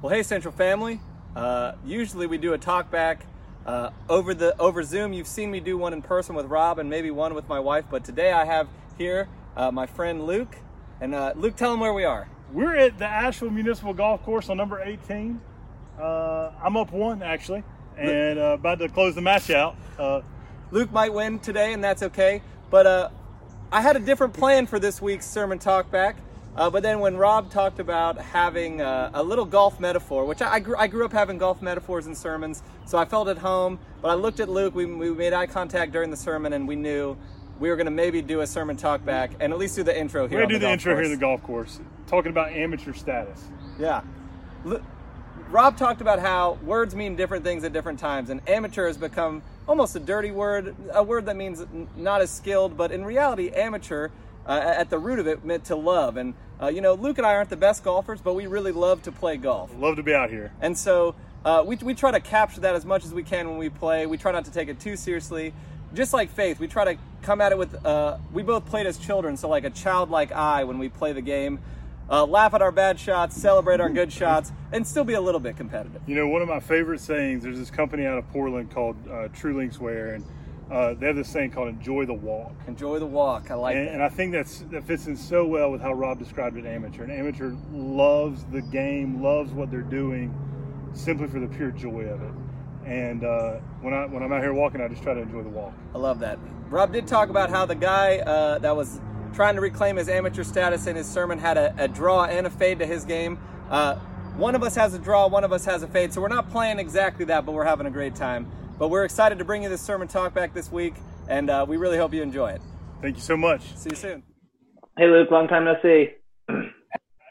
Well, hey, Central Family. Uh, usually we do a talk back uh, over the over Zoom. You've seen me do one in person with Rob and maybe one with my wife, but today I have here uh, my friend Luke. And uh, Luke, tell them where we are. We're at the Asheville Municipal Golf Course on number 18. Uh, I'm up one actually, and uh, about to close the match out. Uh, Luke might win today, and that's okay. But uh, I had a different plan for this week's sermon talk back. Uh, but then when Rob talked about having uh, a little golf metaphor, which I, I, grew, I, grew, up having golf metaphors in sermons, so I felt at home. But I looked at Luke, we, we made eye contact during the sermon, and we knew we were going to maybe do a sermon talk back and at least do the intro here. We're going to do the, intro course. here in the golf course, talking about amateur status. Yeah. L- Rob talked about how words mean different things at different times, and amateur has become almost a dirty word, a word that means not as skilled, but in reality, amateur uh, at the root of it meant to love. And uh, you know, Luke and I aren't the best golfers, but we really love to play golf. Love to be out here. And so uh, we, we try to capture that as much as we can when we play. We try not to take it too seriously. Just like faith, we try to come at it with. Uh, we both played as children, so like a childlike eye when we play the game. Uh, laugh at our bad shots, celebrate our good shots, and still be a little bit competitive. You know, one of my favorite sayings. There's this company out of Portland called uh, True Linkswear, and uh, they have this saying called "enjoy the walk." Enjoy the walk. I like and, that. And I think that's that fits in so well with how Rob described an Amateur. An amateur loves the game, loves what they're doing, simply for the pure joy of it. And uh, when I when I'm out here walking, I just try to enjoy the walk. I love that. Rob did talk about how the guy uh, that was trying to reclaim his amateur status in his sermon had a, a draw and a fade to his game. Uh, one of us has a draw, one of us has a fade, so we're not playing exactly that, but we're having a great time. But we're excited to bring you this sermon talk back this week, and uh, we really hope you enjoy it. Thank you so much. See you soon. Hey, Luke. Long time no see.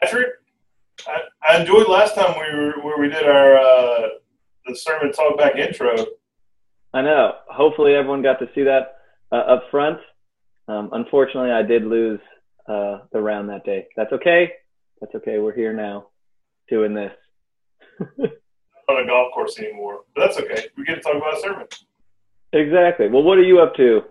Patrick, I, I enjoyed last time we were where we did our uh, the sermon talk back intro. I know. Hopefully, everyone got to see that uh, up front. Um, unfortunately, I did lose uh, the round that day. That's okay. That's okay. We're here now, doing this. on a golf course anymore, but that's okay. We get to talk about a sermon. Exactly. Well, what are you up to?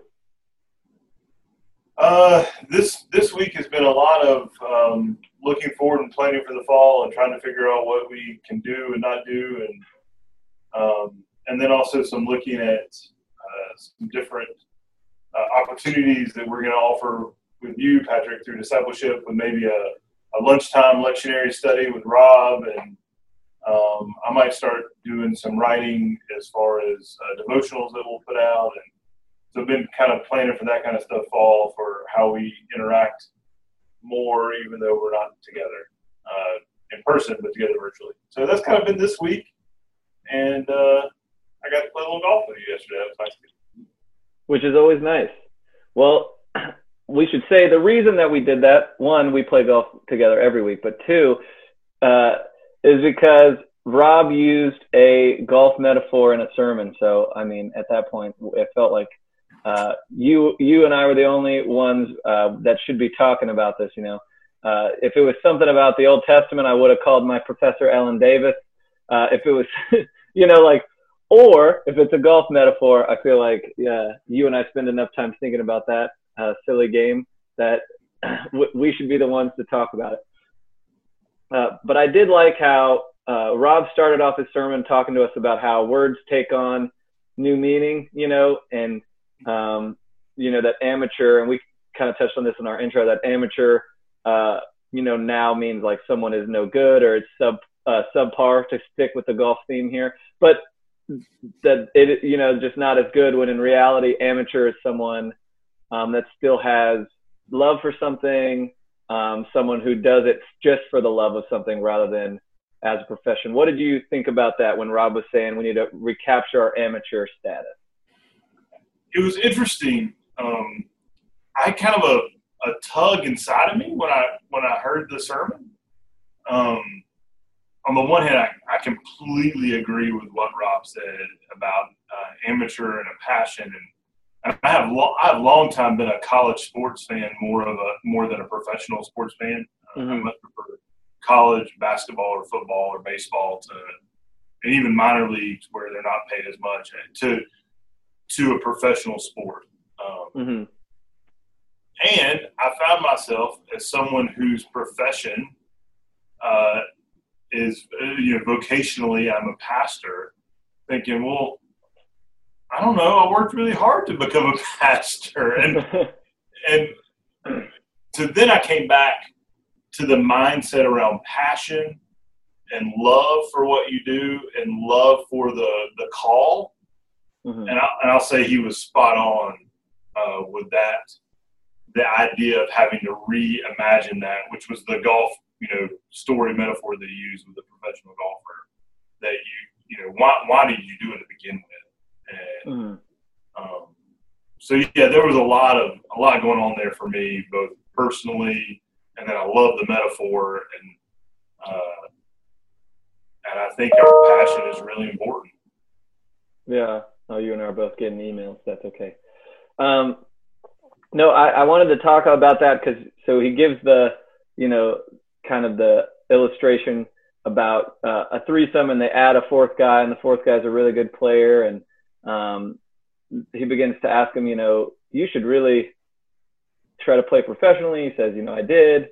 Uh, this this week has been a lot of um, looking forward and planning for the fall and trying to figure out what we can do and not do, and um, and then also some looking at uh, some different uh, opportunities that we're going to offer with you, Patrick, through discipleship, with maybe a, a lunchtime lectionary study with Rob, and um, I might start doing some writing as far as uh, devotionals that we'll put out, and so I've been kind of planning for that kind of stuff fall for how we interact more, even though we're not together uh, in person, but together virtually. So that's kind of been this week, and uh, I got to play a little golf with you yesterday. That was nice. Which is always nice. Well, we should say the reason that we did that one, we play golf together every week, but two, uh, is because Rob used a golf metaphor in a sermon. So, I mean, at that point, it felt like uh, you you and I were the only ones uh, that should be talking about this. You know, uh, if it was something about the Old Testament, I would have called my professor Ellen Davis. Uh, if it was, you know, like, or if it's a golf metaphor, I feel like yeah, you and I spend enough time thinking about that uh, silly game that we should be the ones to talk about it. Uh, but I did like how Rob started off his sermon talking to us about how words take on new meaning, you know, and um, you know, that amateur, and we kind of touched on this in our intro, that amateur, uh, you know, now means like someone is no good or it's sub, uh, subpar to stick with the golf theme here, but that it, you know, just not as good when in reality, amateur is someone um, that still has love for something, um, someone who does it just for the love of something rather than as a profession. What did you think about that when Rob was saying we need to recapture our amateur status? it was interesting. Um, I had kind of a, a tug inside of me when I when I heard the sermon. Um, on the one hand, I, I completely agree with what Rob said about uh, amateur and a passion, and, and I have lo- I have long time been a college sports fan more of a more than a professional sports fan. Uh, mm-hmm. I much prefer college basketball or football or baseball to, and even minor leagues where they're not paid as much to to a professional sport. Um, mm-hmm. And I found myself as someone whose profession uh, is uh, you know vocationally I'm a pastor, thinking, well, I don't know, I worked really hard to become a pastor, and and so then I came back to the mindset around passion and love for what you do and love for the the call. Mm-hmm. And, I, and I'll say he was spot on uh, with that. The idea of having to reimagine that, which was the golf, you know, story metaphor that he used with the professional golfer. That you, you know, why why did you do it to begin with? And mm-hmm. um, so yeah, there was a lot of a lot going on there for me, both personally, and then I love the metaphor, and uh, and I think our passion is really important. Yeah, oh, you and I are both getting emails. That's okay. Um, no, I, I wanted to talk about that because so he gives the you know kind of the illustration about uh, a threesome and they add a fourth guy and the fourth guy is a really good player and um, he begins to ask him, you know, you should really try to play professionally. He says, you know, I did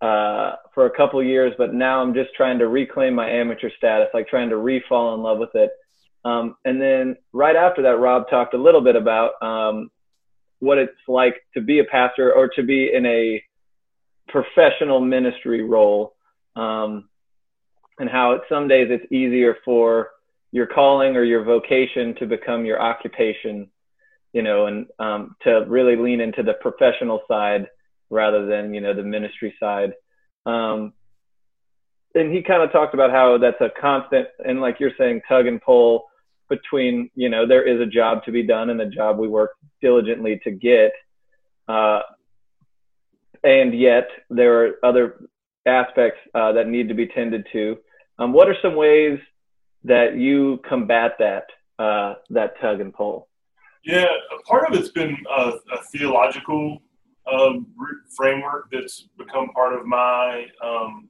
uh, for a couple years, but now I'm just trying to reclaim my amateur status, like trying to re-fall in love with it. Um, and then right after that, Rob talked a little bit about um, what it's like to be a pastor or to be in a professional ministry role, um, and how it, some days it's easier for your calling or your vocation to become your occupation, you know, and um, to really lean into the professional side rather than you know the ministry side. Um, and he kind of talked about how that's a constant and like you're saying tug and pull between you know there is a job to be done and a job we work diligently to get uh, and yet there are other aspects uh, that need to be tended to um, what are some ways that you combat that uh, that tug and pull? Yeah, part of it's been a, a theological um, framework that's become part of my um,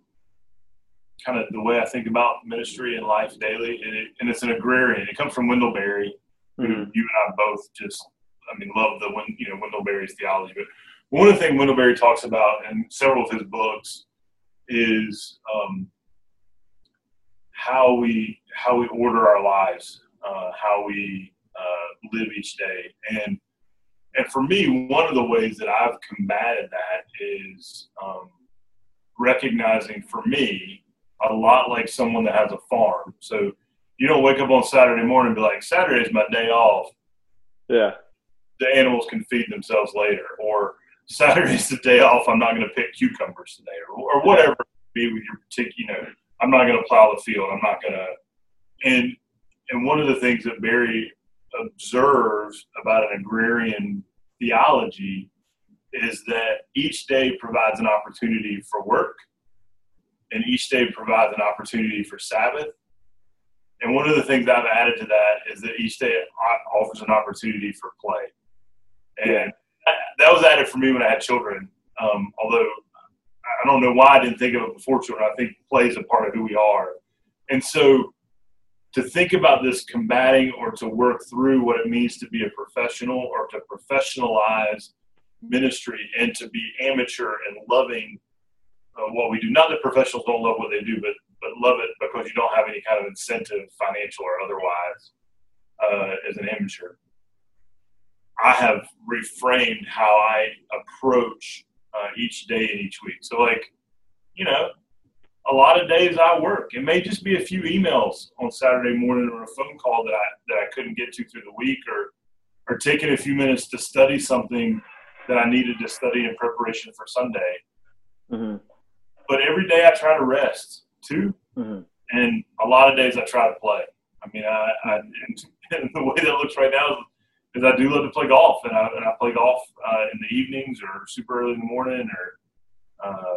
kind of the way I think about ministry and life daily, and, it, and it's an agrarian. It comes from Wendell Berry, who mm-hmm. you and I both just, I mean, love the you know Wendell Berry's theology. But one of the things Wendell Berry talks about in several of his books is um, how we how we order our lives, uh, how we uh, live each day, and and for me, one of the ways that I've combated that is um, recognizing for me a lot like someone that has a farm. So you don't wake up on Saturday morning and be like, Saturday's my day off. Yeah. The animals can feed themselves later, or Saturday's the day off. I'm not going to pick cucumbers today, or, or whatever be with your particular, you know, I'm not going to plow the field. I'm not going to. And and one of the things that Berry observes about an agrarian theology is that each day provides an opportunity for work, and each day provides an opportunity for Sabbath. And one of the things I've added to that is that each day offers an opportunity for play. And that was added for me when I had children. Um, although I don't know why I didn't think of it before children. I think play is a part of who we are. And so to think about this combating or to work through what it means to be a professional or to professionalize ministry and to be amateur and loving uh, what we do. Not that professionals don't love what they do, but but love it because you don't have any kind of incentive, financial or otherwise, uh, as an amateur. I have reframed how I approach uh, each day and each week. So, like, you know, a lot of days I work. It may just be a few emails on Saturday morning or a phone call that I that I couldn't get to through the week, or or taking a few minutes to study something that I needed to study in preparation for Sunday. Mm-hmm. But every day I try to rest too, mm-hmm. and a lot of days I try to play. I mean, I, I and the way that looks right now is because I do love to play golf, and I, and I play golf uh, in the evenings or super early in the morning, or uh,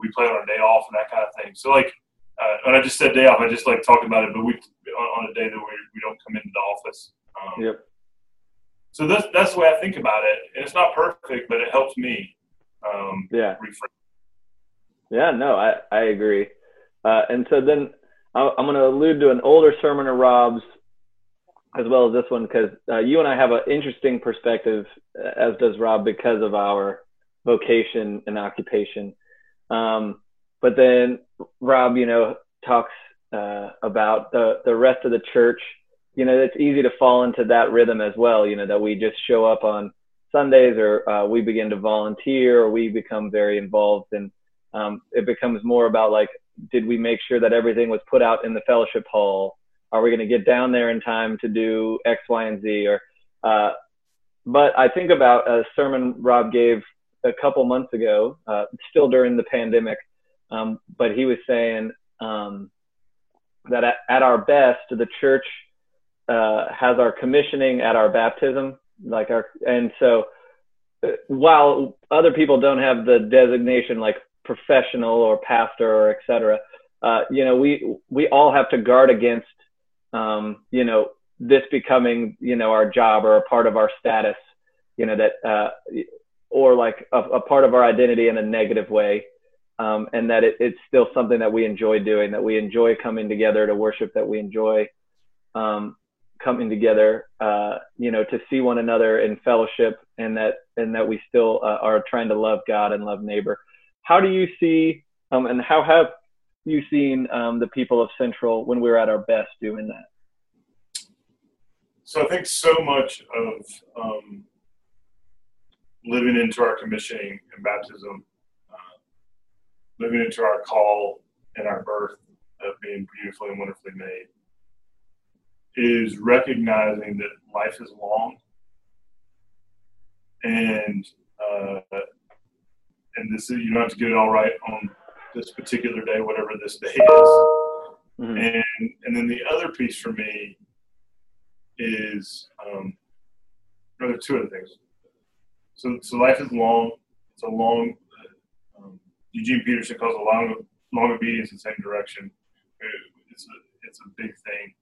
we play on our day off and that kind of thing. So like, uh, when I just said day off, I just like talking about it, but we on, on a day that we, we don't come into the office. Um, yep. So that's that's the way I think about it, and it's not perfect, but it helps me. Um, yeah. Yeah. No, I I agree. Uh, and so then I'm going to allude to an older sermon of Rob's as well as this one because uh, you and I have an interesting perspective, uh, as does Rob, because of our vocation and occupation. Um, but then Rob, you know, talks uh, about the the rest of the church, you know, it's easy to fall into that rhythm as well. You know, that we just show up on Sundays, or uh, we begin to volunteer, or we become very involved, and um, it becomes more about like, did we make sure that everything was put out in the fellowship hall? Are we going to get down there in time to do X, Y, and Z? Or, uh, but I think about a sermon Rob gave a couple months ago, uh, still during the pandemic, um, but he was saying um, that at, at, our best, the church uh, has our commissioning at our baptism, like our, and so uh, while other people don't have the designation like professional or pastor or etc., uh, you know, we we all have to guard against, um, you know, this becoming, you know, our job or a part of our status, you know, that uh, or like a, a, part of our identity in a negative way. Um, and that it, it's still something that we enjoy doing, that we enjoy coming together to worship, that we enjoy um, coming together, uh, you know, to see one another in fellowship, and that and that we still uh, are trying to love God and love neighbor. How do you see, um, and how have you seen um, the people of Central when we are at our best doing that? So I think so much of um, living into our commissioning and baptism, uh, living into our call and our birth of being beautifully and wonderfully made, is recognizing that life is long and uh, and this is you don't have to get it all right on this particular day, whatever this day is. Mm-hmm. And and then the other piece for me is um, there are two other things. So, so life is long. It's a long. Um, Eugene Peterson calls it long, long obedience in the same direction. It's a, it's a big thing.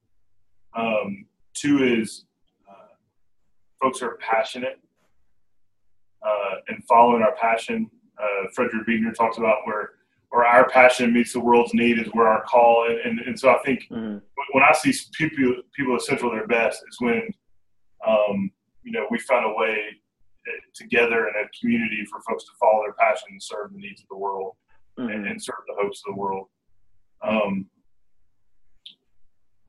Um, two is uh, folks are passionate uh, and following our passion. Uh, Frederick Buechner talks about where where our passion meets the world's need is where our call. And, and, and so I think mm-hmm. when I see people people at Central their best is when um, you know we find a way together in a community for folks to follow their passion and serve the needs of the world mm-hmm. and, and, serve the hopes of the world. Um,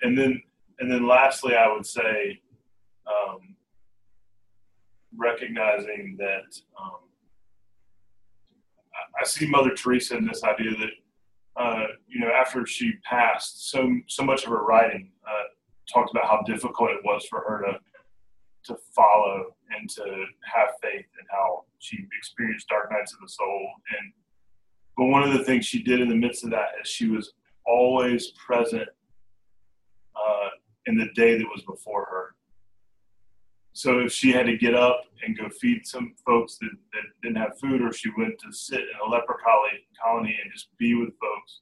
and then, and then lastly, I would say, um, recognizing that um, I, I, see Mother Teresa in this idea that, uh, you know, after she passed, so so much of her writing uh, talked about how difficult it was for her to to follow and to have faith and how she experienced dark nights of the soul. And but one of the things she did in the midst of that is she was always present uh, in the day that was before her. So if she had to get up and go feed some folks that, that didn't have food, or she went to sit in a leper colony, colony and just be with folks,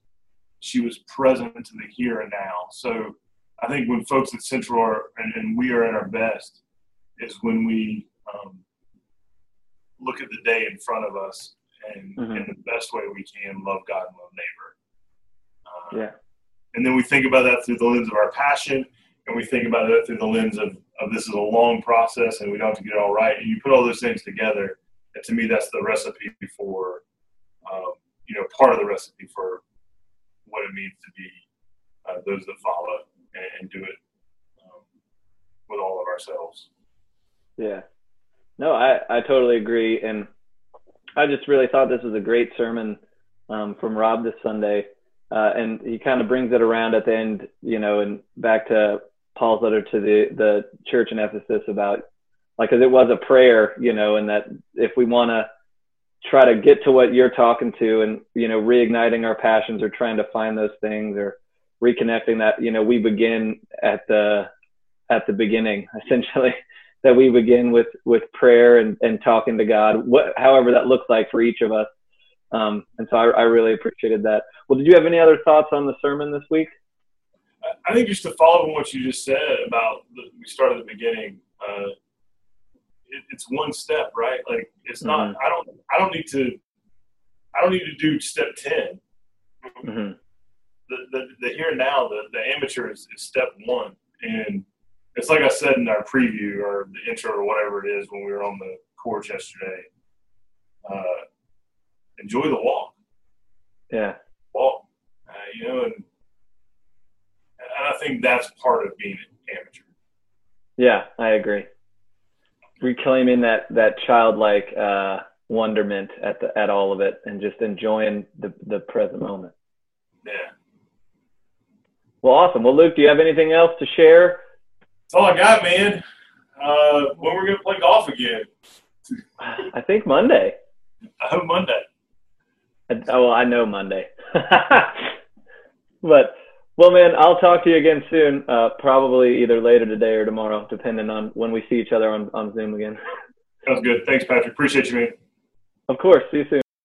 she was present to the here and now. So I think when folks at Central are, and, and we are at our best, is when we um, look at the day in front of us and mm-hmm. in the best way we can love God and love neighbor. Uh, yeah. And then we think about that through the lens of our passion, and we think about it through the lens of, of this is a long process and we don't have to get it all right. And you put all those things together, and to me, that's the recipe for, um, you know, part of the recipe for what it means to be uh, those that follow and, and do it um, with all of ourselves. Yeah. No, I, I totally agree. And I just really thought this was a great sermon um, from Rob this Sunday. Uh, and he kind of brings it around at the end, you know, and back to Paul's letter to the, the church in Ephesus about like, cause it was a prayer, you know, and that if we want to try to get to what you're talking to and, you know, reigniting our passions or trying to find those things or reconnecting that, you know, we begin at the, at the beginning essentially that we begin with with prayer and, and talking to God, what, however that looks like for each of us. Um, and so I, I, really appreciated that. Well, did you have any other thoughts on the sermon this week? I think just to follow on what you just said about the, we started at the beginning. Uh, it, it's one step, right? Like it's not. Mm-hmm. I don't. I don't need to. I don't need to do step 10 mm-hmm. the, the, the here and now, the, the amateur is, is step one, and it's like I said in our preview or the intro or whatever it is when we were on the course yesterday. Uh, enjoy the walk. Yeah. Walk. you know, and, and I think that's part of being an amateur. Yeah, I agree. Reclaiming that that childlike uh, wonderment at the at all of it, and just enjoying the the present moment. Yeah. Well, awesome. Well, Luke, do you have anything else to share? That's all I got, man. Uh, when we're gonna play golf again? I think Monday. I hope Monday. I, oh, well, I know Monday. but well, man, I'll talk to you again soon. Uh, probably either later today or tomorrow, depending on when we see each other on, on Zoom again. Sounds good. Thanks, Patrick. Appreciate you, man. Of course. See you soon.